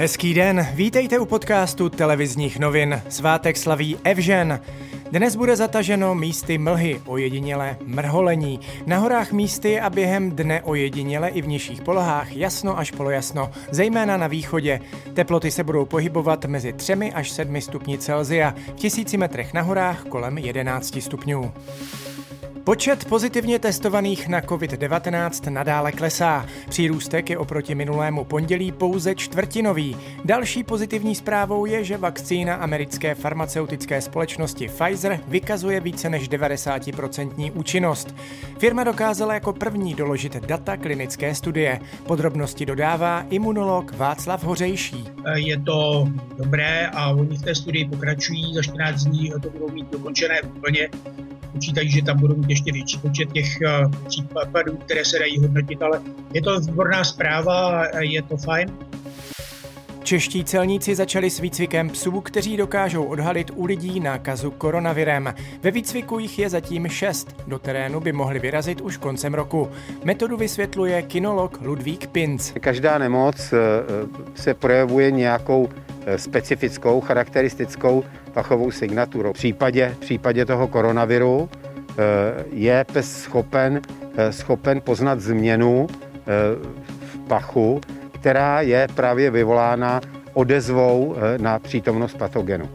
Hezký den, vítejte u podcastu televizních novin. Svátek slaví Evžen. Dnes bude zataženo místy mlhy, ojediněle mrholení. Na horách místy a během dne ojediněle i v nižších polohách jasno až polojasno, zejména na východě. Teploty se budou pohybovat mezi 3 až 7 stupni Celzia, v tisíci metrech na horách kolem 11 stupňů. Počet pozitivně testovaných na COVID-19 nadále klesá. Přírůstek je oproti minulému pondělí pouze čtvrtinový. Další pozitivní zprávou je, že vakcína americké farmaceutické společnosti Pfizer vykazuje více než 90% účinnost. Firma dokázala jako první doložit data klinické studie. Podrobnosti dodává imunolog Václav Hořejší. Je to dobré a oni v té studii pokračují. Za 14 dní to budou mít dokončené úplně počítají, že tam budou mít ještě větší počet těch eh, případů, které se dají hodnotit, ale je to výborná zpráva, je to fajn. Čeští celníci začali s výcvikem psů, kteří dokážou odhalit u lidí nákazu koronavirem. Ve výcviku jich je zatím šest. Do terénu by mohli vyrazit už koncem roku. Metodu vysvětluje kinolog Ludvík Pinc. Každá nemoc eh, se projevuje nějakou eh, specifickou, charakteristickou pachovou signaturou. V případě, v případě toho koronaviru eh, je pes schopen, schopen poznat změnu v pachu, která je právě vyvolána odezvou eh, na přítomnost patogenu.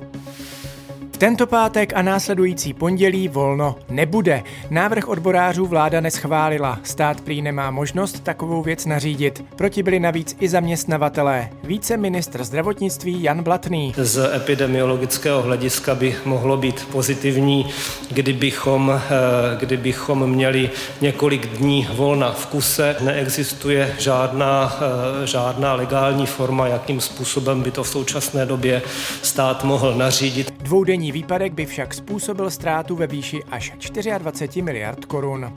Tento pátek a následující pondělí volno nebude. Návrh odborářů vláda neschválila. Stát prý nemá možnost takovou věc nařídit. Proti byli navíc i zaměstnavatelé. Více ministr zdravotnictví Jan Blatný. Z epidemiologického hlediska by mohlo být pozitivní, kdybychom, eh, kdybychom měli několik dní volna v kuse. Neexistuje žádná, eh, žádná legální forma, jakým způsobem by to v současné době stát mohl nařídit. Dvoudenní výpadek by však způsobil ztrátu ve výši až 24 miliard korun.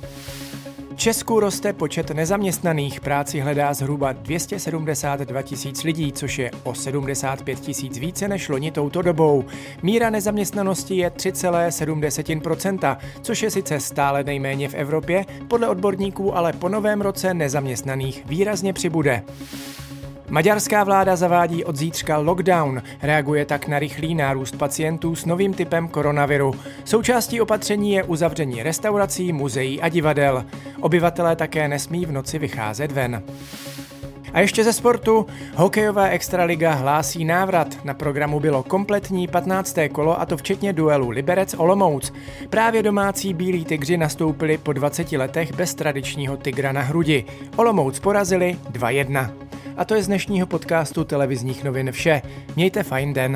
Česku roste počet nezaměstnaných. Práci hledá zhruba 272 tisíc lidí, což je o 75 tisíc více než loni touto dobou. Míra nezaměstnanosti je 3,7%, což je sice stále nejméně v Evropě, podle odborníků ale po novém roce nezaměstnaných výrazně přibude. Maďarská vláda zavádí od zítřka lockdown, reaguje tak na rychlý nárůst pacientů s novým typem koronaviru. Součástí opatření je uzavření restaurací, muzeí a divadel. Obyvatelé také nesmí v noci vycházet ven. A ještě ze sportu. Hokejová extraliga hlásí návrat. Na programu bylo kompletní 15. kolo a to včetně duelu Liberec Olomouc. Právě domácí bílí tygři nastoupili po 20 letech bez tradičního tygra na hrudi. Olomouc porazili 2-1. A to je z dnešního podcastu televizních novin vše. Mějte fajn den.